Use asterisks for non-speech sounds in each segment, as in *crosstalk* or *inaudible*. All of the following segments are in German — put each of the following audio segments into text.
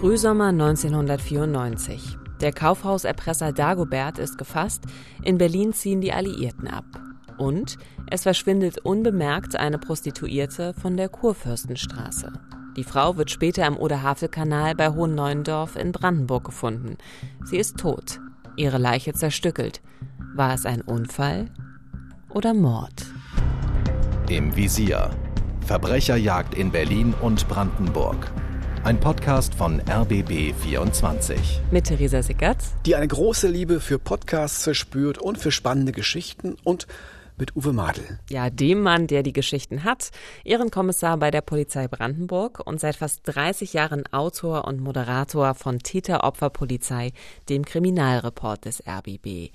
Frühsommer 1994. Der Kaufhauserpresser Dagobert ist gefasst, in Berlin ziehen die Alliierten ab. Und es verschwindet unbemerkt eine Prostituierte von der Kurfürstenstraße. Die Frau wird später im Oder-Havel-Kanal bei Hohenneuendorf in Brandenburg gefunden. Sie ist tot, ihre Leiche zerstückelt. War es ein Unfall oder Mord? Im Visier. Verbrecherjagd in Berlin und Brandenburg. Ein Podcast von RBB 24. Mit Theresa Sickert. Die eine große Liebe für Podcasts verspürt und für spannende Geschichten und mit Uwe Madel. Ja, dem Mann, der die Geschichten hat, Ehrenkommissar bei der Polizei Brandenburg und seit fast 30 Jahren Autor und Moderator von Täter-Opfer-Polizei, dem Kriminalreport des RBB.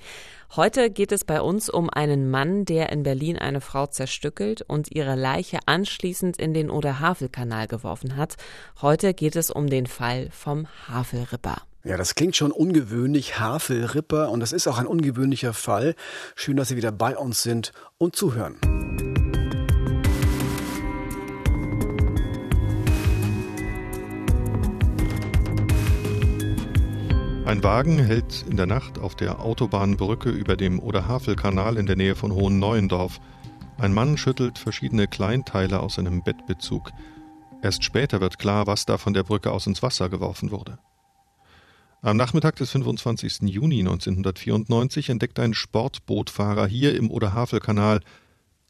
Heute geht es bei uns um einen Mann, der in Berlin eine Frau zerstückelt und ihre Leiche anschließend in den Oder-Havel-Kanal geworfen hat. Heute geht es um den Fall vom Havelripper. Ja, das klingt schon ungewöhnlich, Havelripper, und das ist auch ein ungewöhnlicher Fall. Schön, dass Sie wieder bei uns sind und zuhören. Ein Wagen hält in der Nacht auf der Autobahnbrücke über dem Oder-Havel-Kanal in der Nähe von Hohen-Neuendorf. Ein Mann schüttelt verschiedene Kleinteile aus seinem Bettbezug. Erst später wird klar, was da von der Brücke aus ins Wasser geworfen wurde. Am Nachmittag des 25. Juni 1994 entdeckt ein Sportbootfahrer hier im Oder-Havel-Kanal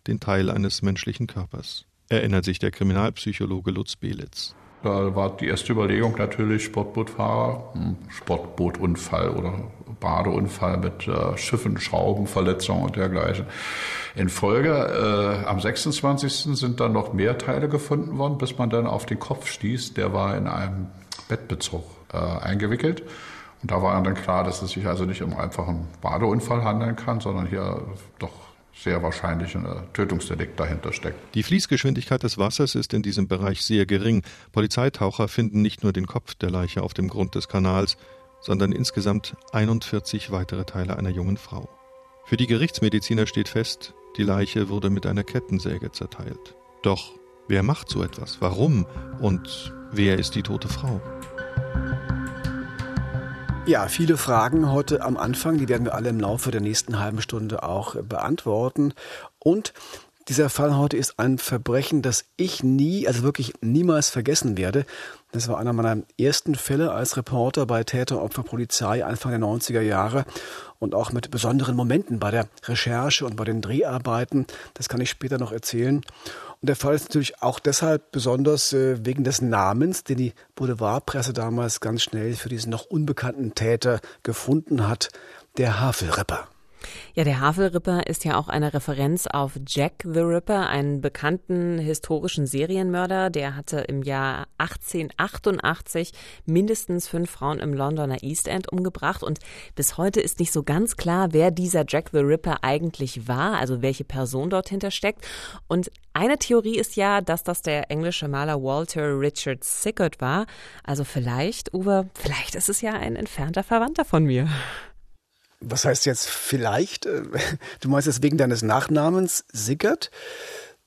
den Teil eines menschlichen Körpers. Erinnert sich der Kriminalpsychologe Lutz Belitz. Da war die erste Überlegung natürlich Sportbootfahrer, hm, Sportbootunfall oder Badeunfall mit äh, Schiffen, Schrauben, Verletzungen und dergleichen. In Folge, äh, am 26. sind dann noch mehr Teile gefunden worden, bis man dann auf den Kopf stieß. Der war in einem Bettbezug äh, eingewickelt. Und da war dann klar, dass es sich also nicht um einfachen Badeunfall handeln kann, sondern hier doch sehr wahrscheinlich ein Tötungsdelikt dahinter steckt. Die Fließgeschwindigkeit des Wassers ist in diesem Bereich sehr gering. Polizeitaucher finden nicht nur den Kopf der Leiche auf dem Grund des Kanals, sondern insgesamt 41 weitere Teile einer jungen Frau. Für die Gerichtsmediziner steht fest, die Leiche wurde mit einer Kettensäge zerteilt. Doch wer macht so etwas? Warum? Und wer ist die tote Frau? Ja, viele Fragen heute am Anfang, die werden wir alle im Laufe der nächsten halben Stunde auch beantworten. Und dieser Fall heute ist ein Verbrechen, das ich nie, also wirklich niemals vergessen werde. Das war einer meiner ersten Fälle als Reporter bei Täter-Opfer-Polizei Anfang der 90er Jahre und auch mit besonderen Momenten bei der Recherche und bei den Dreharbeiten. Das kann ich später noch erzählen. Und der Fall ist natürlich auch deshalb besonders äh, wegen des Namens, den die Boulevardpresse damals ganz schnell für diesen noch unbekannten Täter gefunden hat, der Havelripper. Ja, der Havelripper ist ja auch eine Referenz auf Jack the Ripper, einen bekannten historischen Serienmörder. Der hatte im Jahr 1888 mindestens fünf Frauen im Londoner East End umgebracht. Und bis heute ist nicht so ganz klar, wer dieser Jack the Ripper eigentlich war, also welche Person dort hintersteckt. Und eine Theorie ist ja, dass das der englische Maler Walter Richard Sickert war. Also vielleicht, Uwe, vielleicht ist es ja ein entfernter Verwandter von mir. Was heißt jetzt vielleicht? Äh, *laughs* du meinst es wegen deines Nachnamens Sickert?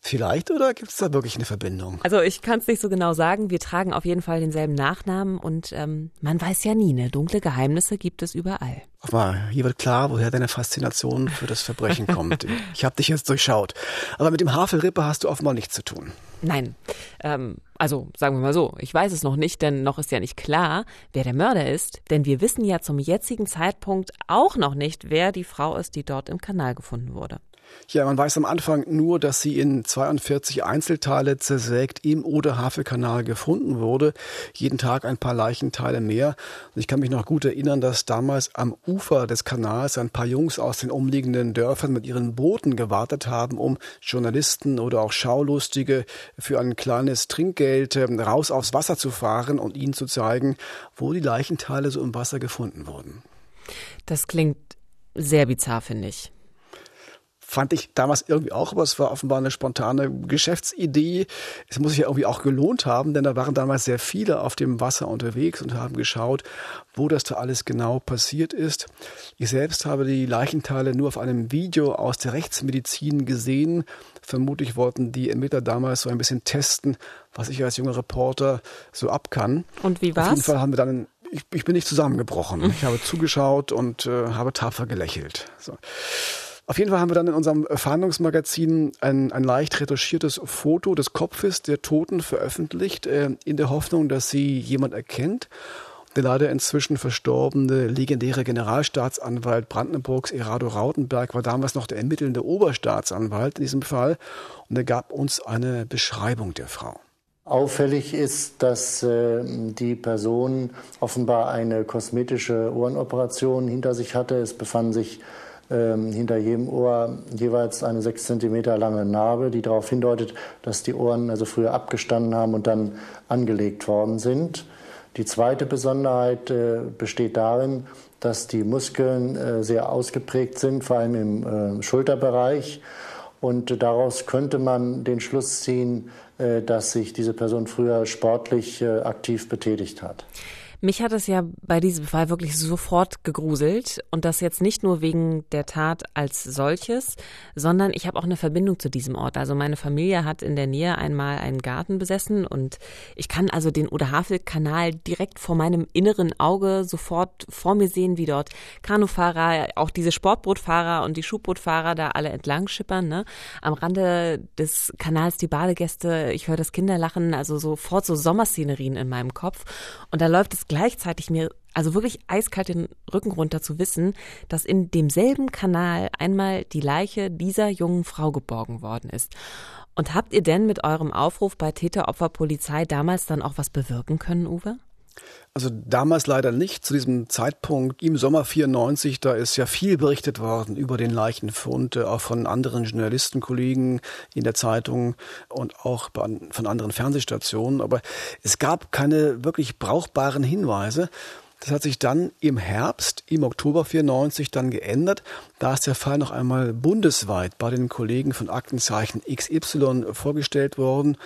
Vielleicht oder gibt es da wirklich eine Verbindung? Also ich kann es nicht so genau sagen. Wir tragen auf jeden Fall denselben Nachnamen und ähm, man weiß ja nie, ne? Dunkle Geheimnisse gibt es überall. Auf mal, hier wird klar, woher deine Faszination für das Verbrechen *laughs* kommt. ich habe dich jetzt durchschaut. Aber mit dem Havelripper hast du offenbar nichts zu tun. Nein. Ähm, also sagen wir mal so, ich weiß es noch nicht, denn noch ist ja nicht klar, wer der Mörder ist. Denn wir wissen ja zum jetzigen Zeitpunkt auch noch nicht, wer die Frau ist, die dort im Kanal gefunden wurde. Ja, man weiß am Anfang nur, dass sie in 42 Einzelteile zersägt im Oder-Havel-Kanal gefunden wurde. Jeden Tag ein paar Leichenteile mehr. Und ich kann mich noch gut erinnern, dass damals am Ufer des Kanals ein paar Jungs aus den umliegenden Dörfern mit ihren Booten gewartet haben, um Journalisten oder auch Schaulustige für ein kleines Trinkgeld ähm, raus aufs Wasser zu fahren und ihnen zu zeigen, wo die Leichenteile so im Wasser gefunden wurden. Das klingt sehr bizarr, finde ich. Fand ich damals irgendwie auch, aber es war offenbar eine spontane Geschäftsidee. Es muss sich ja irgendwie auch gelohnt haben, denn da waren damals sehr viele auf dem Wasser unterwegs und haben geschaut, wo das da alles genau passiert ist. Ich selbst habe die Leichenteile nur auf einem Video aus der Rechtsmedizin gesehen. Vermutlich wollten die Ermittler damals so ein bisschen testen, was ich als junger Reporter so ab kann. Und wie war's? Auf jeden Fall haben wir dann ich, ich bin nicht zusammengebrochen. *laughs* Ich habe zugeschaut und äh, habe tapfer gelächelt. So. Auf jeden Fall haben wir dann in unserem Fahndungsmagazin ein, ein leicht retuschiertes Foto des Kopfes der Toten veröffentlicht, äh, in der Hoffnung, dass sie jemand erkennt. Der leider inzwischen verstorbene legendäre Generalstaatsanwalt Brandenburgs, Erado Rautenberg, war damals noch der ermittelnde Oberstaatsanwalt in diesem Fall und er gab uns eine Beschreibung der Frau. Auffällig ist, dass äh, die Person offenbar eine kosmetische Ohrenoperation hinter sich hatte. Es befanden sich äh, hinter jedem Ohr jeweils eine sechs Zentimeter lange Narbe, die darauf hindeutet, dass die Ohren also früher abgestanden haben und dann angelegt worden sind. Die zweite Besonderheit äh, besteht darin, dass die Muskeln äh, sehr ausgeprägt sind, vor allem im äh, Schulterbereich. Und daraus könnte man den Schluss ziehen, äh, dass sich diese Person früher sportlich äh, aktiv betätigt hat. Mich hat es ja bei diesem Fall wirklich sofort gegruselt und das jetzt nicht nur wegen der Tat als solches, sondern ich habe auch eine Verbindung zu diesem Ort. Also meine Familie hat in der Nähe einmal einen Garten besessen und ich kann also den Oderhavel-Kanal direkt vor meinem inneren Auge sofort vor mir sehen, wie dort Kanufahrer, auch diese Sportbootfahrer und die Schubbootfahrer da alle entlang schippern. Ne? Am Rande des Kanals die Badegäste, ich höre das Kinderlachen, also sofort so Sommerszenerien in meinem Kopf und da läuft es gleichzeitig mir also wirklich eiskalt den Rücken runter zu wissen, dass in demselben Kanal einmal die Leiche dieser jungen Frau geborgen worden ist. Und habt ihr denn mit eurem Aufruf bei Täteropferpolizei damals dann auch was bewirken können, Uwe? Also damals leider nicht. Zu diesem Zeitpunkt im Sommer 94, da ist ja viel berichtet worden über den Leichenfund, äh, auch von anderen Journalistenkollegen in der Zeitung und auch von anderen Fernsehstationen. Aber es gab keine wirklich brauchbaren Hinweise. Das hat sich dann im Herbst, im Oktober 94 dann geändert. Da ist der Fall noch einmal bundesweit bei den Kollegen von Aktenzeichen XY vorgestellt worden.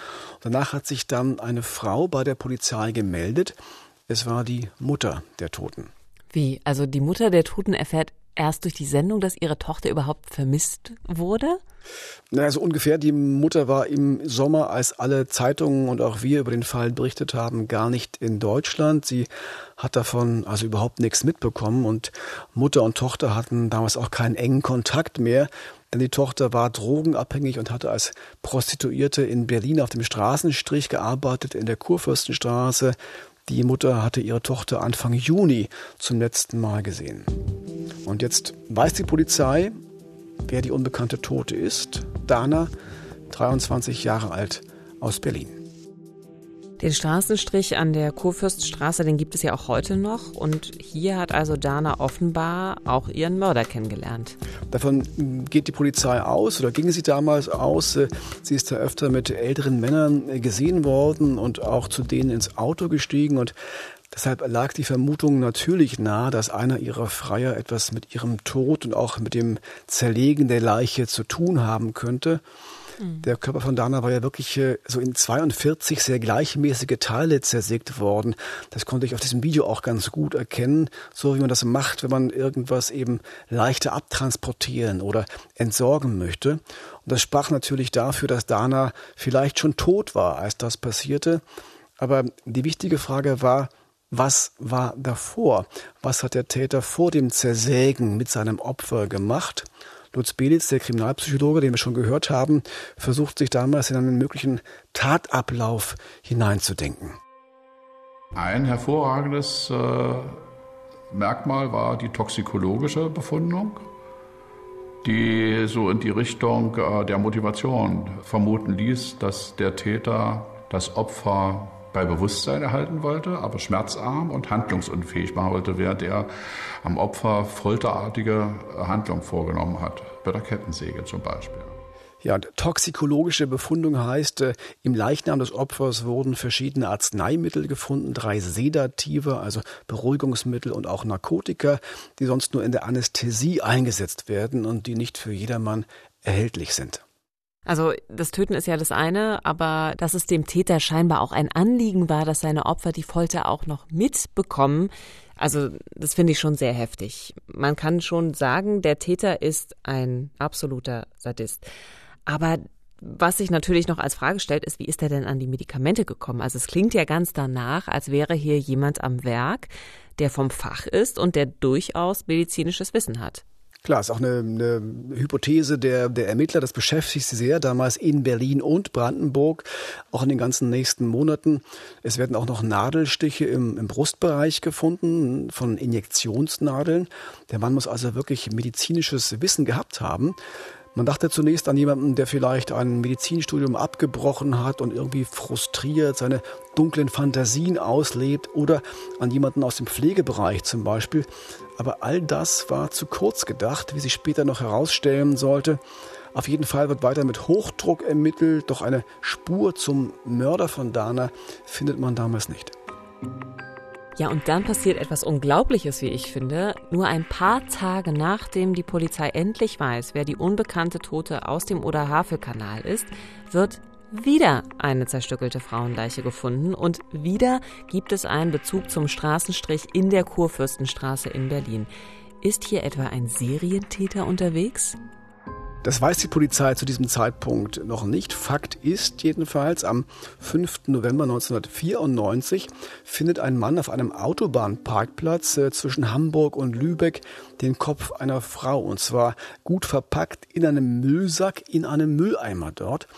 Danach hat sich dann eine Frau bei der Polizei gemeldet, es war die Mutter der Toten. Wie? Also die Mutter der Toten erfährt erst durch die Sendung, dass ihre Tochter überhaupt vermisst wurde? Naja, so ungefähr. Die Mutter war im Sommer, als alle Zeitungen und auch wir über den Fall berichtet haben, gar nicht in Deutschland. Sie hat davon also überhaupt nichts mitbekommen und Mutter und Tochter hatten damals auch keinen engen Kontakt mehr. Denn die Tochter war drogenabhängig und hatte als Prostituierte in Berlin auf dem Straßenstrich gearbeitet, in der Kurfürstenstraße. Die Mutter hatte ihre Tochter Anfang Juni zum letzten Mal gesehen. Und jetzt weiß die Polizei, wer die unbekannte Tote ist. Dana, 23 Jahre alt, aus Berlin. Den Straßenstrich an der Kurfürststraße, den gibt es ja auch heute noch. Und hier hat also Dana offenbar auch ihren Mörder kennengelernt. Davon geht die Polizei aus oder ging sie damals aus. Sie ist da öfter mit älteren Männern gesehen worden und auch zu denen ins Auto gestiegen. Und Deshalb lag die Vermutung natürlich nahe, dass einer ihrer Freier etwas mit ihrem Tod und auch mit dem Zerlegen der Leiche zu tun haben könnte. Mhm. Der Körper von Dana war ja wirklich äh, so in 42 sehr gleichmäßige Teile zersägt worden. Das konnte ich auf diesem Video auch ganz gut erkennen, so wie man das macht, wenn man irgendwas eben leichter abtransportieren oder entsorgen möchte. Und das sprach natürlich dafür, dass Dana vielleicht schon tot war, als das passierte. Aber die wichtige Frage war, was war davor? Was hat der Täter vor dem Zersägen mit seinem Opfer gemacht? Lutz Belitz, der Kriminalpsychologe, den wir schon gehört haben, versucht sich damals in einen möglichen Tatablauf hineinzudenken. Ein hervorragendes äh, Merkmal war die toxikologische Befundung, die so in die Richtung äh, der Motivation vermuten ließ, dass der Täter das Opfer bei Bewusstsein erhalten wollte, aber schmerzarm und handlungsunfähig machen wollte, während er am Opfer folterartige Handlungen vorgenommen hat, bei der Kettensäge zum Beispiel. Ja, toxikologische Befundung heißt, äh, im Leichnam des Opfers wurden verschiedene Arzneimittel gefunden, drei Sedative, also Beruhigungsmittel und auch Narkotika, die sonst nur in der Anästhesie eingesetzt werden und die nicht für jedermann erhältlich sind. Also das Töten ist ja das eine, aber dass es dem Täter scheinbar auch ein Anliegen war, dass seine Opfer die Folter auch noch mitbekommen, also das finde ich schon sehr heftig. Man kann schon sagen, der Täter ist ein absoluter Sadist. Aber was sich natürlich noch als Frage stellt, ist, wie ist er denn an die Medikamente gekommen? Also es klingt ja ganz danach, als wäre hier jemand am Werk, der vom Fach ist und der durchaus medizinisches Wissen hat. Klar, ist auch eine, eine Hypothese der, der Ermittler. Das beschäftigt sie sehr, damals in Berlin und Brandenburg, auch in den ganzen nächsten Monaten. Es werden auch noch Nadelstiche im, im Brustbereich gefunden von Injektionsnadeln. Der Mann muss also wirklich medizinisches Wissen gehabt haben. Man dachte zunächst an jemanden, der vielleicht ein Medizinstudium abgebrochen hat und irgendwie frustriert seine dunklen Fantasien auslebt oder an jemanden aus dem Pflegebereich zum Beispiel. Aber all das war zu kurz gedacht, wie sich später noch herausstellen sollte. Auf jeden Fall wird weiter mit Hochdruck ermittelt, doch eine Spur zum Mörder von Dana findet man damals nicht. Ja, und dann passiert etwas Unglaubliches, wie ich finde. Nur ein paar Tage nachdem die Polizei endlich weiß, wer die unbekannte Tote aus dem Oder-Havel-Kanal ist, wird wieder eine zerstückelte Frauenleiche gefunden und wieder gibt es einen Bezug zum Straßenstrich in der Kurfürstenstraße in Berlin. Ist hier etwa ein Serientäter unterwegs? Das weiß die Polizei zu diesem Zeitpunkt noch nicht. Fakt ist jedenfalls, am 5. November 1994 findet ein Mann auf einem Autobahnparkplatz äh, zwischen Hamburg und Lübeck den Kopf einer Frau und zwar gut verpackt in einem Müllsack in einem Mülleimer dort.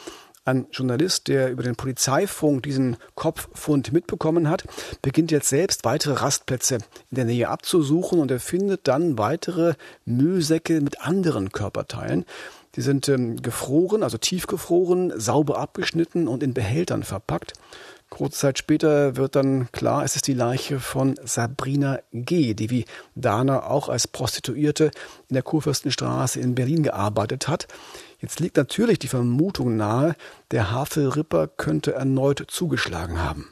Ein Journalist, der über den Polizeifunk diesen Kopffund mitbekommen hat, beginnt jetzt selbst weitere Rastplätze in der Nähe abzusuchen und er findet dann weitere Müllsäcke mit anderen Körperteilen. Die sind ähm, gefroren, also tiefgefroren, sauber abgeschnitten und in Behältern verpackt. Kurze Zeit später wird dann klar, es ist die Leiche von Sabrina G., die wie Dana auch als Prostituierte in der Kurfürstenstraße in Berlin gearbeitet hat. Jetzt liegt natürlich die Vermutung nahe, der Havelripper könnte erneut zugeschlagen haben.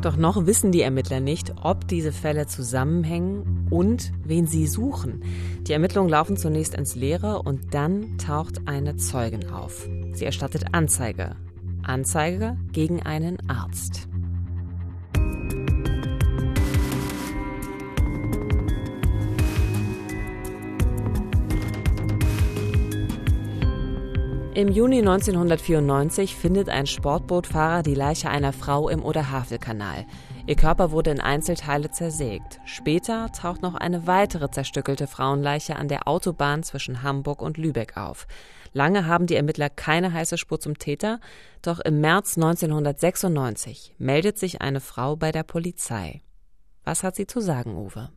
Doch noch wissen die Ermittler nicht, ob diese Fälle zusammenhängen und wen sie suchen. Die Ermittlungen laufen zunächst ins Leere und dann taucht eine Zeugin auf. Sie erstattet Anzeige. Anzeige gegen einen Arzt. Im Juni 1994 findet ein Sportbootfahrer die Leiche einer Frau im Oder-Havel-Kanal. Ihr Körper wurde in Einzelteile zersägt. Später taucht noch eine weitere zerstückelte Frauenleiche an der Autobahn zwischen Hamburg und Lübeck auf. Lange haben die Ermittler keine heiße Spur zum Täter, doch im März 1996 meldet sich eine Frau bei der Polizei. Was hat sie zu sagen, Uwe?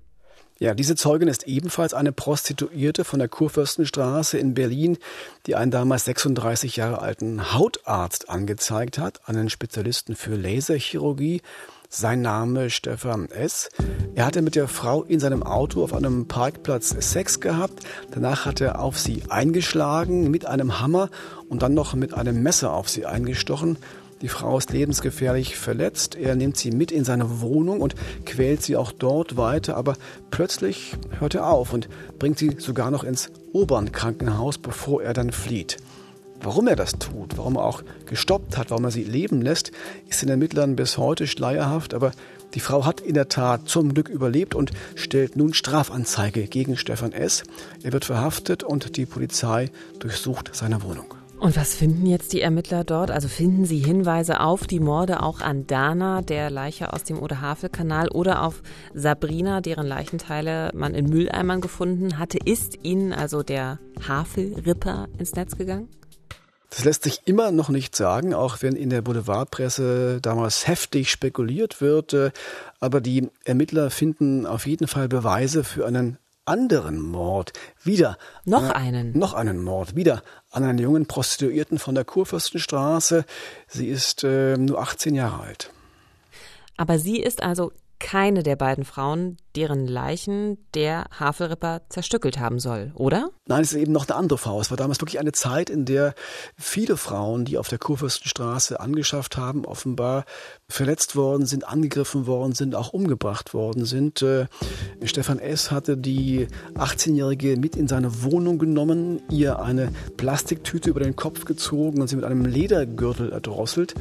Ja, diese Zeugin ist ebenfalls eine Prostituierte von der Kurfürstenstraße in Berlin, die einen damals 36 Jahre alten Hautarzt angezeigt hat, einen Spezialisten für Laserchirurgie. Sein Name Stefan S. Er hatte mit der Frau in seinem Auto auf einem Parkplatz Sex gehabt. Danach hat er auf sie eingeschlagen mit einem Hammer und dann noch mit einem Messer auf sie eingestochen. Die Frau ist lebensgefährlich verletzt. Er nimmt sie mit in seine Wohnung und quält sie auch dort weiter. Aber plötzlich hört er auf und bringt sie sogar noch ins Obernkrankenhaus, bevor er dann flieht. Warum er das tut, warum er auch gestoppt hat, warum er sie leben lässt, ist den Ermittlern bis heute schleierhaft. Aber die Frau hat in der Tat zum Glück überlebt und stellt nun Strafanzeige gegen Stefan S. Er wird verhaftet und die Polizei durchsucht seine Wohnung. Und was finden jetzt die Ermittler dort? Also finden sie Hinweise auf die Morde auch an Dana, der Leiche aus dem Oder-Havel-Kanal, oder auf Sabrina, deren Leichenteile man in Mülleimern gefunden hatte? Ist ihnen also der Havelripper ins Netz gegangen? Das lässt sich immer noch nicht sagen, auch wenn in der Boulevardpresse damals heftig spekuliert wird. Aber die Ermittler finden auf jeden Fall Beweise für einen anderen Mord. Wieder. Noch äh, einen. Noch einen Mord. Wieder an einer jungen Prostituierten von der Kurfürstenstraße. Sie ist äh, nur 18 Jahre alt. Aber sie ist also keine der beiden Frauen, deren Leichen der Havelripper zerstückelt haben soll, oder? Nein, es ist eben noch eine andere Frau. Es war damals wirklich eine Zeit, in der viele Frauen, die auf der Kurfürstenstraße angeschafft haben, offenbar verletzt worden sind, angegriffen worden sind, auch umgebracht worden sind. Äh, Stefan S. hatte die 18-Jährige mit in seine Wohnung genommen, ihr eine Plastiktüte über den Kopf gezogen und sie mit einem Ledergürtel erdrosselt.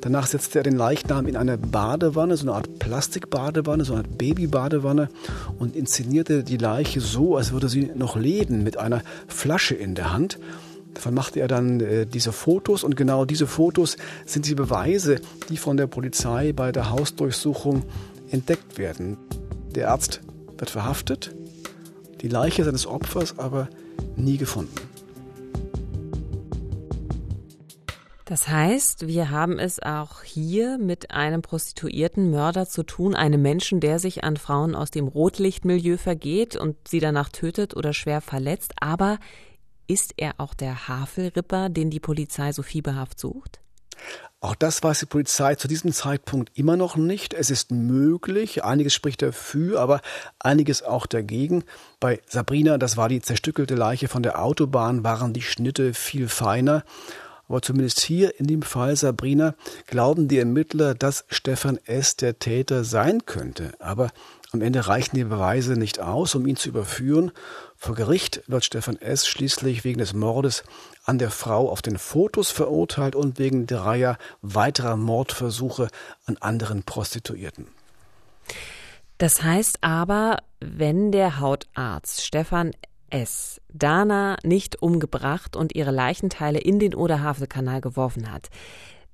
Danach setzte er den Leichnam in eine Badewanne, so eine Art Plastikbadewanne, so eine Art Babybadewanne und inszenierte die Leiche so, als würde sie noch leben, mit einer Flasche in der Hand. Davon machte er dann äh, diese Fotos und genau diese Fotos sind die Beweise, die von der Polizei bei der Hausdurchsuchung entdeckt werden. Der Arzt wird verhaftet, die Leiche seines Opfers aber nie gefunden. Das heißt, wir haben es auch hier mit einem prostituierten Mörder zu tun, einem Menschen, der sich an Frauen aus dem Rotlichtmilieu vergeht und sie danach tötet oder schwer verletzt, aber ist er auch der Havelripper, den die Polizei so fieberhaft sucht? Auch das weiß die Polizei zu diesem Zeitpunkt immer noch nicht. Es ist möglich, einiges spricht dafür, aber einiges auch dagegen. Bei Sabrina, das war die zerstückelte Leiche von der Autobahn, waren die Schnitte viel feiner. Aber zumindest hier in dem Fall Sabrina glauben die Ermittler, dass Stefan S. der Täter sein könnte. Aber am Ende reichen die Beweise nicht aus, um ihn zu überführen. Vor Gericht wird Stefan S. schließlich wegen des Mordes an der Frau auf den Fotos verurteilt und wegen dreier weiterer Mordversuche an anderen Prostituierten. Das heißt aber, wenn der Hautarzt Stefan S. Dana nicht umgebracht und ihre Leichenteile in den Oder-Havel-Kanal geworfen hat,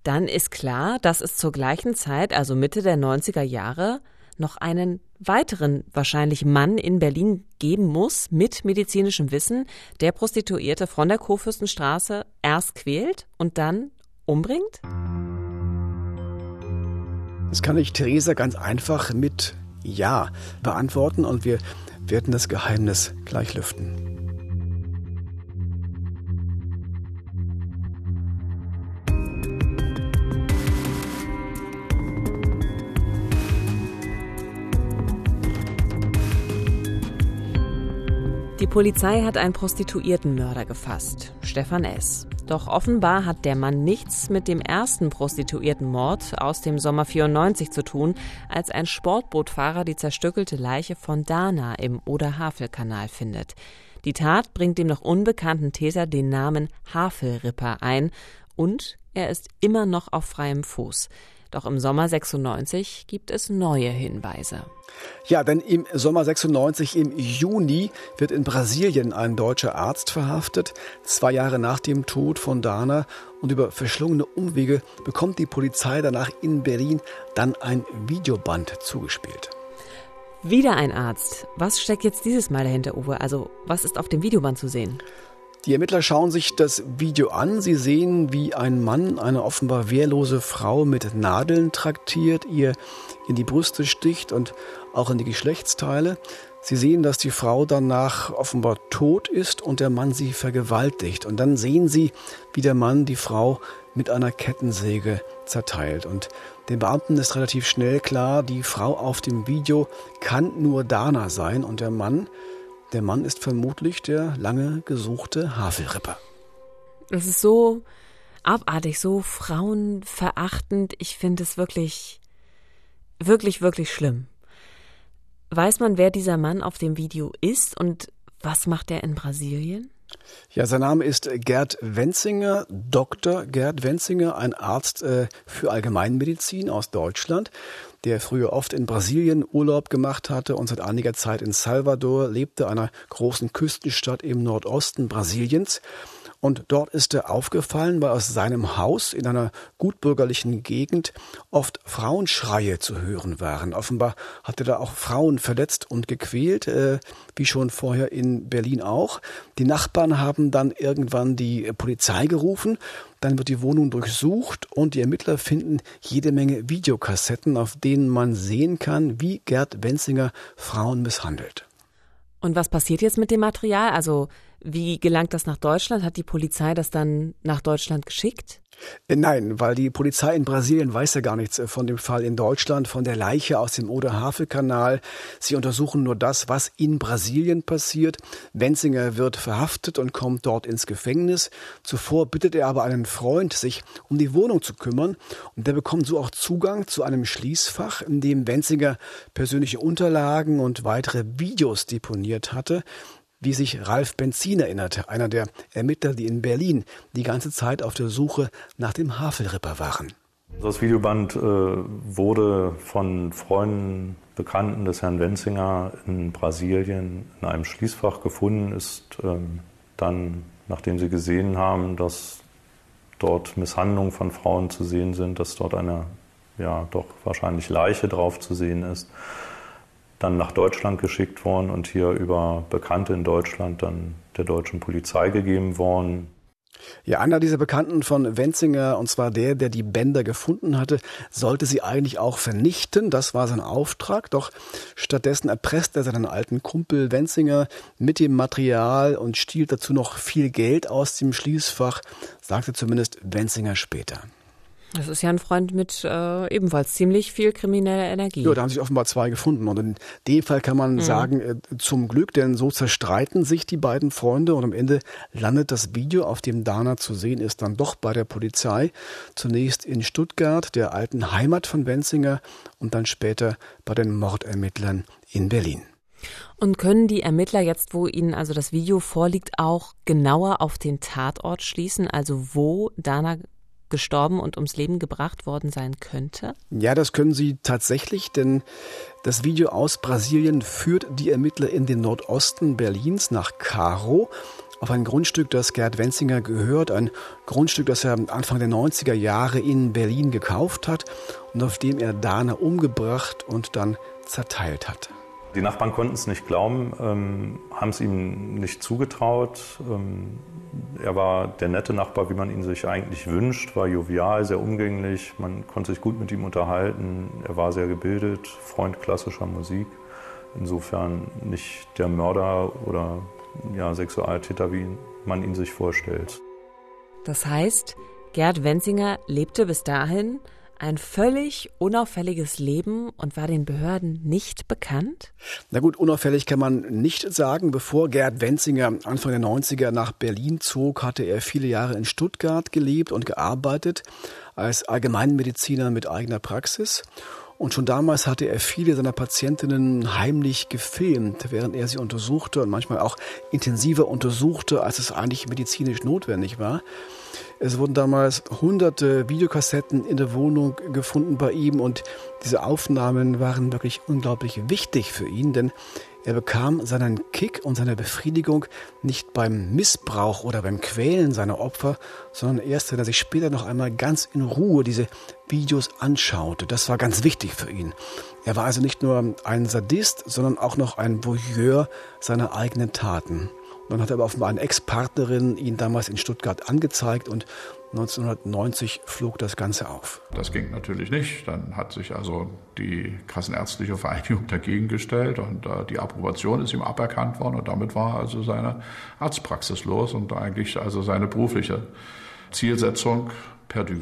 dann ist klar, dass es zur gleichen Zeit, also Mitte der 90er Jahre, noch einen weiteren wahrscheinlich Mann in Berlin geben muss mit medizinischem Wissen, der Prostituierte von der Kurfürstenstraße erst quält und dann umbringt? Das kann ich Theresa ganz einfach mit Ja beantworten und wir werden das Geheimnis gleich lüften. Die Polizei hat einen Prostituiertenmörder gefasst, Stefan S. Doch offenbar hat der Mann nichts mit dem ersten Prostituiertenmord aus dem Sommer 94 zu tun, als ein Sportbootfahrer die zerstückelte Leiche von Dana im Oder-Havel-Kanal findet. Die Tat bringt dem noch unbekannten Täter den Namen Havelripper ein und er ist immer noch auf freiem Fuß. Doch im Sommer 96 gibt es neue Hinweise. Ja, denn im Sommer 96, im Juni, wird in Brasilien ein deutscher Arzt verhaftet. Zwei Jahre nach dem Tod von Dana und über verschlungene Umwege bekommt die Polizei danach in Berlin dann ein Videoband zugespielt. Wieder ein Arzt. Was steckt jetzt dieses Mal dahinter, Uwe? Also, was ist auf dem Videoband zu sehen? Die Ermittler schauen sich das Video an. Sie sehen, wie ein Mann eine offenbar wehrlose Frau mit Nadeln traktiert, ihr in die Brüste sticht und auch in die Geschlechtsteile. Sie sehen, dass die Frau danach offenbar tot ist und der Mann sie vergewaltigt. Und dann sehen sie, wie der Mann die Frau mit einer Kettensäge zerteilt. Und den Beamten ist relativ schnell klar, die Frau auf dem Video kann nur Dana sein und der Mann, der Mann ist vermutlich der lange gesuchte Havelripper. Es ist so abartig, so frauenverachtend. Ich finde es wirklich, wirklich, wirklich schlimm. Weiß man, wer dieser Mann auf dem Video ist und was macht er in Brasilien? Ja, sein Name ist Gerd Wenzinger, Dr. Gerd Wenzinger, ein Arzt äh, für Allgemeinmedizin aus Deutschland der früher oft in Brasilien Urlaub gemacht hatte und seit einiger Zeit in Salvador lebte, einer großen Küstenstadt im Nordosten Brasiliens. Und dort ist er aufgefallen, weil aus seinem Haus in einer gutbürgerlichen Gegend oft Frauenschreie zu hören waren. Offenbar hatte da auch Frauen verletzt und gequält, äh, wie schon vorher in Berlin auch. Die Nachbarn haben dann irgendwann die Polizei gerufen. Dann wird die Wohnung durchsucht und die Ermittler finden jede Menge Videokassetten, auf denen man sehen kann, wie Gerd Wenzinger Frauen misshandelt. Und was passiert jetzt mit dem Material? Also Wie gelangt das nach Deutschland? Hat die Polizei das dann nach Deutschland geschickt? Äh, nein, weil die Polizei in Brasilien weiß ja gar nichts äh, von dem Fall in Deutschland, von der Leiche aus dem Oder-Havel-Kanal. Sie untersuchen nur das, was in Brasilien passiert. Wenzinger wird verhaftet und kommt dort ins Gefängnis. Zuvor bittet er aber einen Freund, sich um die Wohnung zu kümmern. Und der bekommt so auch Zugang zu einem Schließfach, in dem Wenzinger persönliche Unterlagen und weitere Videos deponiert hatte wie sich Ralf Benzin erinnerte, einer der Ermittler, die in Berlin die ganze Zeit auf der Suche nach dem Havelripper waren. Das Videoband äh, wurde von Freunden, Bekannten des Herrn Wenzinger in Brasilien in einem Schließfach gefunden, ist ähm, dann, nachdem sie gesehen haben, dass dort Misshandlungen von Frauen zu sehen sind, dass dort eine ja doch wahrscheinlich Leiche drauf zu sehen ist, dann nach Deutschland geschickt worden und hier über Bekannte in Deutschland dann der deutschen Polizei gegeben worden. Ja, einer dieser Bekannten von Wenzinger, und zwar der, der die Bänder gefunden hatte, sollte sie eigentlich auch vernichten. Das war sein Auftrag. Doch stattdessen erpresst er seinen alten Kumpel Wenzinger mit dem Material und stiehlt dazu noch viel Geld aus dem Schließfach, sagte zumindest Wenzinger später. Das ist ja ein Freund mit äh, ebenfalls ziemlich viel krimineller Energie. Ja, da haben sich offenbar zwei gefunden. Und in dem Fall kann man mhm. sagen, äh, zum Glück, denn so zerstreiten sich die beiden Freunde und am Ende landet das Video, auf dem Dana zu sehen ist, dann doch bei der Polizei. Zunächst in Stuttgart, der alten Heimat von Wenzinger, und dann später bei den Mordermittlern in Berlin. Und können die Ermittler jetzt, wo ihnen also das Video vorliegt, auch genauer auf den Tatort schließen, also wo Dana gestorben und ums Leben gebracht worden sein könnte? Ja, das können sie tatsächlich, denn das Video aus Brasilien führt die Ermittler in den Nordosten Berlins nach Caro auf ein Grundstück, das Gerd Wenzinger gehört, ein Grundstück, das er Anfang der 90er Jahre in Berlin gekauft hat und auf dem er Dana umgebracht und dann zerteilt hat. Die Nachbarn konnten es nicht glauben, ähm, haben es ihm nicht zugetraut. Ähm, er war der nette Nachbar, wie man ihn sich eigentlich wünscht, war jovial, sehr umgänglich, man konnte sich gut mit ihm unterhalten. Er war sehr gebildet, Freund klassischer Musik. Insofern nicht der Mörder oder ja, Sexualtäter, wie man ihn sich vorstellt. Das heißt, Gerd Wenzinger lebte bis dahin ein völlig unauffälliges Leben und war den Behörden nicht bekannt? Na gut, unauffällig kann man nicht sagen. Bevor Gerd Wenzinger Anfang der 90er nach Berlin zog, hatte er viele Jahre in Stuttgart gelebt und gearbeitet als Allgemeinmediziner mit eigener Praxis. Und schon damals hatte er viele seiner Patientinnen heimlich gefilmt, während er sie untersuchte und manchmal auch intensiver untersuchte, als es eigentlich medizinisch notwendig war. Es wurden damals hunderte Videokassetten in der Wohnung gefunden bei ihm und diese Aufnahmen waren wirklich unglaublich wichtig für ihn, denn er bekam seinen Kick und seine Befriedigung nicht beim Missbrauch oder beim Quälen seiner Opfer, sondern erst, wenn er sich später noch einmal ganz in Ruhe diese Videos anschaute. Das war ganz wichtig für ihn. Er war also nicht nur ein Sadist, sondern auch noch ein Voyeur seiner eigenen Taten. Dann hat aber offenbar eine Ex-Partnerin ihn damals in Stuttgart angezeigt und 1990 flog das Ganze auf. Das ging natürlich nicht. Dann hat sich also die Kassenärztliche Vereinigung dagegen gestellt und äh, die Approbation ist ihm aberkannt worden und damit war also seine Arztpraxis los und eigentlich also seine berufliche Zielsetzung perdu.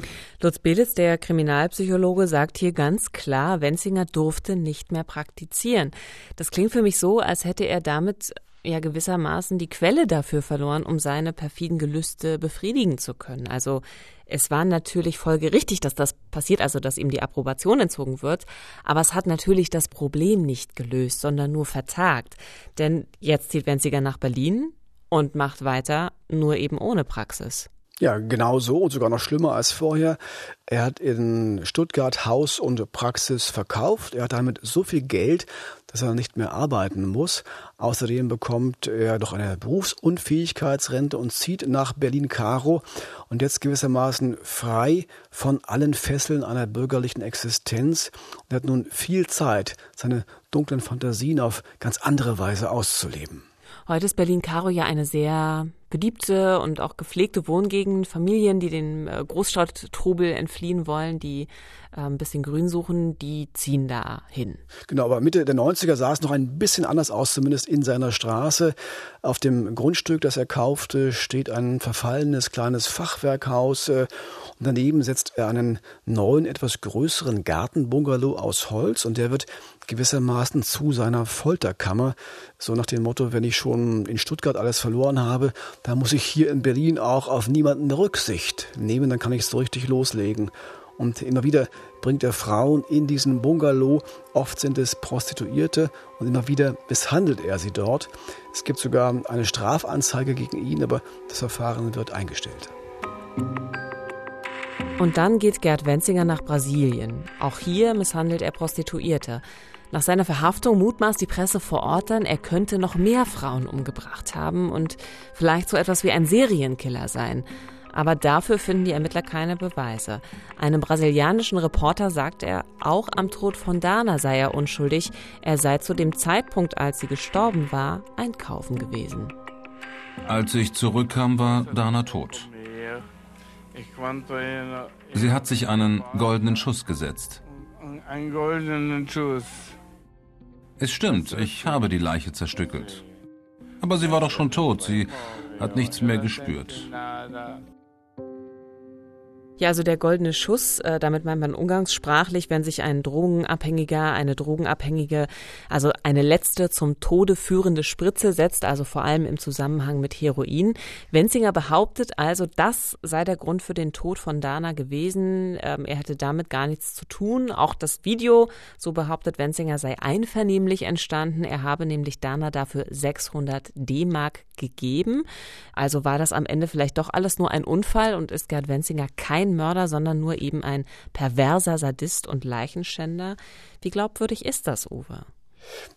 Lutz Belitz, der Kriminalpsychologe, sagt hier ganz klar, Wenzinger durfte nicht mehr praktizieren. Das klingt für mich so, als hätte er damit ja gewissermaßen die Quelle dafür verloren, um seine perfiden Gelüste befriedigen zu können. Also es war natürlich folgerichtig, dass das passiert, also dass ihm die Approbation entzogen wird, aber es hat natürlich das Problem nicht gelöst, sondern nur vertagt. Denn jetzt zieht Wenziger nach Berlin und macht weiter, nur eben ohne Praxis. Ja, genau so und sogar noch schlimmer als vorher. Er hat in Stuttgart Haus und Praxis verkauft. Er hat damit so viel Geld, dass er nicht mehr arbeiten muss. Außerdem bekommt er doch eine Berufsunfähigkeitsrente und zieht nach Berlin-Karo und jetzt gewissermaßen frei von allen Fesseln einer bürgerlichen Existenz und hat nun viel Zeit, seine dunklen Fantasien auf ganz andere Weise auszuleben. Heute ist Berlin-Karo ja eine sehr beliebte und auch gepflegte Wohngegend. Familien, die den äh, Großstadttrubel entfliehen wollen, die ein bisschen Grün suchen, die ziehen da hin. Genau, aber Mitte der 90er sah es noch ein bisschen anders aus, zumindest in seiner Straße. Auf dem Grundstück, das er kaufte, steht ein verfallenes kleines Fachwerkhaus äh, und daneben setzt er einen neuen, etwas größeren Gartenbungalow aus Holz und der wird gewissermaßen zu seiner Folterkammer. So nach dem Motto, wenn ich schon in Stuttgart alles verloren habe, dann muss ich hier in Berlin auch auf niemanden Rücksicht nehmen, dann kann ich es so richtig loslegen. Und immer wieder bringt er Frauen in diesen Bungalow. Oft sind es Prostituierte und immer wieder misshandelt er sie dort. Es gibt sogar eine Strafanzeige gegen ihn, aber das Verfahren wird eingestellt. Und dann geht Gerd Wenzinger nach Brasilien. Auch hier misshandelt er Prostituierte. Nach seiner Verhaftung mutmaßt die Presse vor Ort dann, er könnte noch mehr Frauen umgebracht haben und vielleicht so etwas wie ein Serienkiller sein. Aber dafür finden die Ermittler keine Beweise. Einem brasilianischen Reporter sagt er, auch am Tod von Dana sei er unschuldig. Er sei zu dem Zeitpunkt, als sie gestorben war, einkaufen gewesen. Als ich zurückkam, war Dana tot. Sie hat sich einen goldenen Schuss gesetzt. Einen goldenen Schuss. Es stimmt, ich habe die Leiche zerstückelt. Aber sie war doch schon tot, sie hat nichts mehr gespürt. Ja, also der goldene Schuss, äh, damit meint man umgangssprachlich, wenn sich ein Drogenabhängiger, eine Drogenabhängige, also eine letzte zum Tode führende Spritze setzt, also vor allem im Zusammenhang mit Heroin. Wenzinger behauptet also, das sei der Grund für den Tod von Dana gewesen. Ähm, er hätte damit gar nichts zu tun. Auch das Video, so behauptet Wenzinger, sei einvernehmlich entstanden. Er habe nämlich Dana dafür 600 D-Mark gegeben. Also war das am Ende vielleicht doch alles nur ein Unfall und ist Gerd Wenzinger kein kein Mörder, sondern nur eben ein perverser Sadist und Leichenschänder. Wie glaubwürdig ist das, Uwe?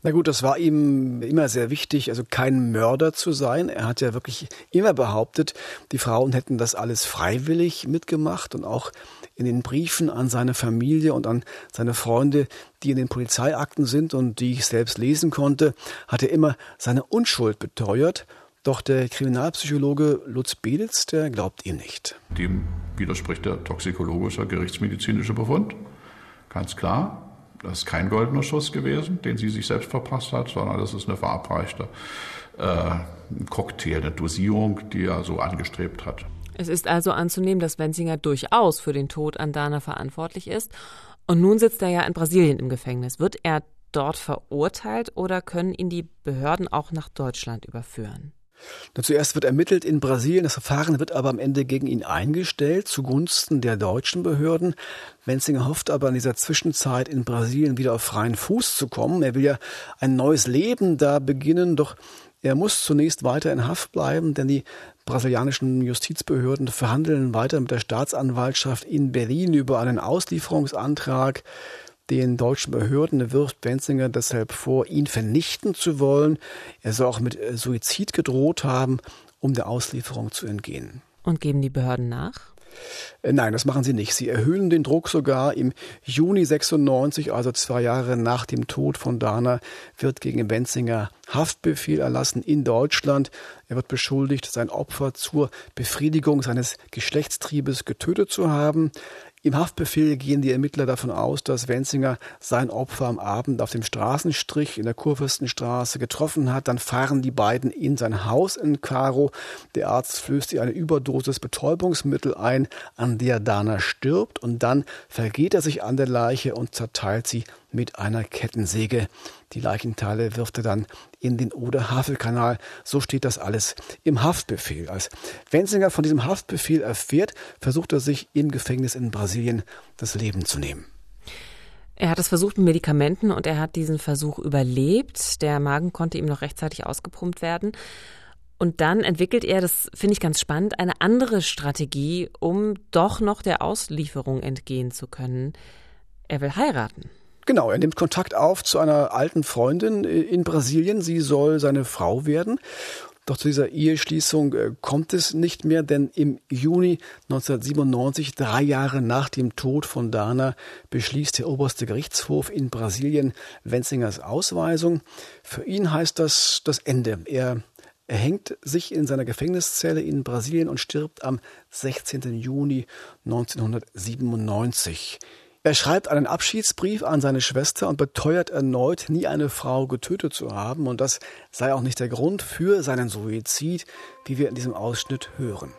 Na gut, das war ihm immer sehr wichtig, also kein Mörder zu sein. Er hat ja wirklich immer behauptet, die Frauen hätten das alles freiwillig mitgemacht und auch in den Briefen an seine Familie und an seine Freunde, die in den Polizeiakten sind und die ich selbst lesen konnte, hat er immer seine Unschuld beteuert doch der Kriminalpsychologe Lutz Beditz, der glaubt ihm nicht. Dem widerspricht der toxikologische gerichtsmedizinische Befund. Ganz klar. Das ist kein goldener Schuss gewesen, den sie sich selbst verpasst hat, sondern das ist eine verabreichte äh, Cocktail, eine Dosierung, die er so angestrebt hat. Es ist also anzunehmen, dass Wenzinger durchaus für den Tod an Dana verantwortlich ist. Und nun sitzt er ja in Brasilien im Gefängnis. Wird er dort verurteilt oder können ihn die Behörden auch nach Deutschland überführen? Zuerst wird ermittelt in Brasilien, das Verfahren wird aber am Ende gegen ihn eingestellt, zugunsten der deutschen Behörden. Wenzinger hofft aber in dieser Zwischenzeit in Brasilien wieder auf freien Fuß zu kommen. Er will ja ein neues Leben da beginnen, doch er muss zunächst weiter in Haft bleiben, denn die brasilianischen Justizbehörden verhandeln weiter mit der Staatsanwaltschaft in Berlin über einen Auslieferungsantrag. Den deutschen Behörden wirft Benzinger deshalb vor, ihn vernichten zu wollen. Er soll auch mit äh, Suizid gedroht haben, um der Auslieferung zu entgehen. Und geben die Behörden nach? Äh, nein, das machen sie nicht. Sie erhöhen den Druck sogar. Im Juni 96, also zwei Jahre nach dem Tod von Dana, wird gegen Benzinger Haftbefehl erlassen in Deutschland. Er wird beschuldigt, sein Opfer zur Befriedigung seines Geschlechtstriebes getötet zu haben. Im Haftbefehl gehen die Ermittler davon aus, dass Wenzinger sein Opfer am Abend auf dem Straßenstrich in der Kurfürstenstraße getroffen hat. Dann fahren die beiden in sein Haus in Karo. Der Arzt flößt ihr eine Überdosis Betäubungsmittel ein, an der Dana stirbt und dann vergeht er sich an der Leiche und zerteilt sie mit einer Kettensäge. Die Leichenteile wirft er dann in den Oder-Havel-Kanal. So steht das alles im Haftbefehl. Als Wenzinger von diesem Haftbefehl erfährt, versucht er sich im Gefängnis in Brasilien das Leben zu nehmen. Er hat es versucht mit Medikamenten und er hat diesen Versuch überlebt. Der Magen konnte ihm noch rechtzeitig ausgepumpt werden. Und dann entwickelt er, das finde ich ganz spannend, eine andere Strategie, um doch noch der Auslieferung entgehen zu können. Er will heiraten. Genau, er nimmt Kontakt auf zu einer alten Freundin äh, in Brasilien. Sie soll seine Frau werden. Doch zu dieser Eheschließung äh, kommt es nicht mehr, denn im Juni 1997, drei Jahre nach dem Tod von Dana, beschließt der oberste Gerichtshof in Brasilien Wenzingers Ausweisung. Für ihn heißt das das Ende. Er er hängt sich in seiner Gefängniszelle in Brasilien und stirbt am 16. Juni 1997. Er schreibt einen Abschiedsbrief an seine Schwester und beteuert erneut, nie eine Frau getötet zu haben. Und das sei auch nicht der Grund für seinen Suizid, wie wir in diesem Ausschnitt hören.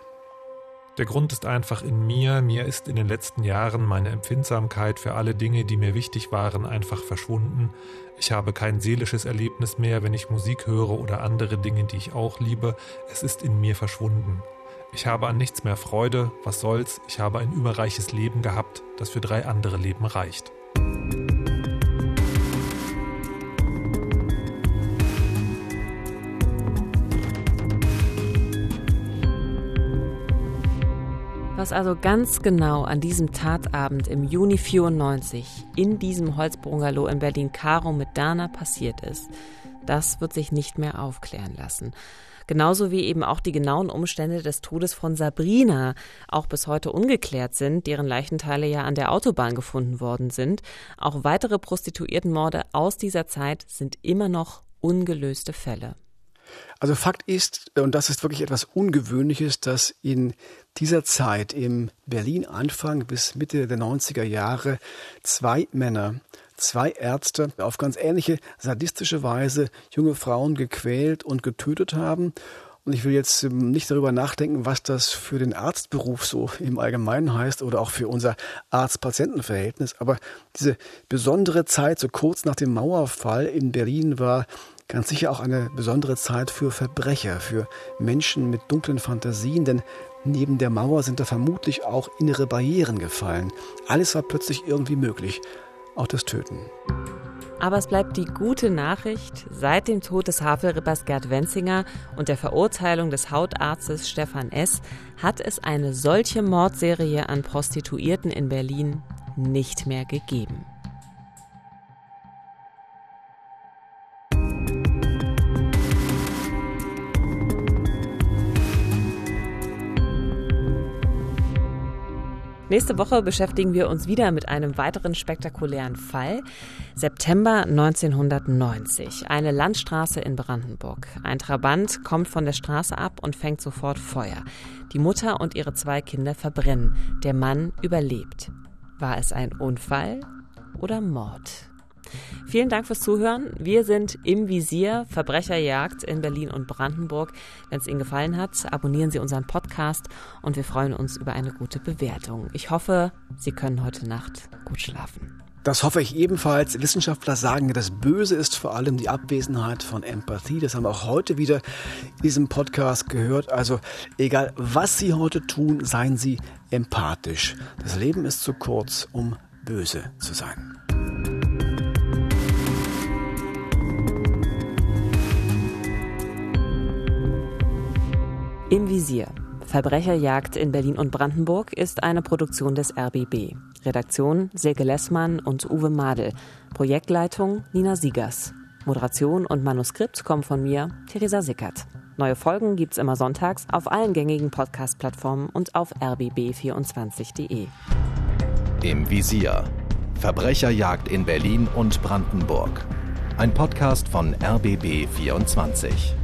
Der Grund ist einfach in mir. Mir ist in den letzten Jahren meine Empfindsamkeit für alle Dinge, die mir wichtig waren, einfach verschwunden. Ich habe kein seelisches Erlebnis mehr, wenn ich Musik höre oder andere Dinge, die ich auch liebe. Es ist in mir verschwunden. Ich habe an nichts mehr Freude, was soll's, ich habe ein überreiches Leben gehabt, das für drei andere Leben reicht. Was also ganz genau an diesem Tatabend im Juni 94 in diesem Holzbungalow in Berlin-Karo mit Dana passiert ist, das wird sich nicht mehr aufklären lassen. Genauso wie eben auch die genauen Umstände des Todes von Sabrina auch bis heute ungeklärt sind, deren Leichenteile ja an der Autobahn gefunden worden sind. Auch weitere Prostituiertenmorde aus dieser Zeit sind immer noch ungelöste Fälle. Also Fakt ist, und das ist wirklich etwas Ungewöhnliches, dass in dieser Zeit im Berlin Anfang bis Mitte der 90er Jahre zwei Männer zwei Ärzte auf ganz ähnliche sadistische Weise junge Frauen gequält und getötet haben. Und ich will jetzt ähm, nicht darüber nachdenken, was das für den Arztberuf so im Allgemeinen heißt oder auch für unser Arzt-Patienten-Verhältnis. Aber diese besondere Zeit, so kurz nach dem Mauerfall in Berlin, war ganz sicher auch eine besondere Zeit für Verbrecher, für Menschen mit dunklen Fantasien, denn neben der Mauer sind da vermutlich auch innere Barrieren gefallen. Alles war plötzlich irgendwie möglich auch das Töten. Aber es bleibt die gute Nachricht, seit dem Tod des Havelrippers Gerd Wenzinger und der Verurteilung des Hautarztes Stefan S. hat es eine solche Mordserie an Prostituierten in Berlin nicht mehr gegeben. Nächste Woche beschäftigen wir uns wieder mit einem weiteren spektakulären Fall. September 1990. Eine Landstraße in Brandenburg. Ein Trabant kommt von der Straße ab und fängt sofort Feuer. Die Mutter und ihre zwei Kinder verbrennen. Der Mann überlebt. War es ein Unfall oder Mord? Vielen Dank fürs Zuhören. Wir sind im Visier Verbrecherjagd in Berlin und Brandenburg. Wenn es Ihnen gefallen hat, abonnieren Sie unseren Podcast und wir freuen uns über eine gute Bewertung. Ich hoffe, Sie können heute Nacht gut schlafen. Das hoffe ich ebenfalls. Wissenschaftler sagen, das Böse ist vor allem die Abwesenheit von Empathie. Das haben wir auch heute wieder in diesem Podcast gehört. Also egal, was Sie heute tun, seien Sie empathisch. Das Leben ist zu kurz, um böse zu sein. Im Visier. Verbrecherjagd in Berlin und Brandenburg ist eine Produktion des RBB. Redaktion Silke Lessmann und Uwe Madel. Projektleitung Nina Siegers. Moderation und Manuskript kommen von mir, Theresa Sickert. Neue Folgen gibt's immer sonntags auf allen gängigen Podcast-Plattformen und auf rbb24.de. Im Visier. Verbrecherjagd in Berlin und Brandenburg. Ein Podcast von RBB 24.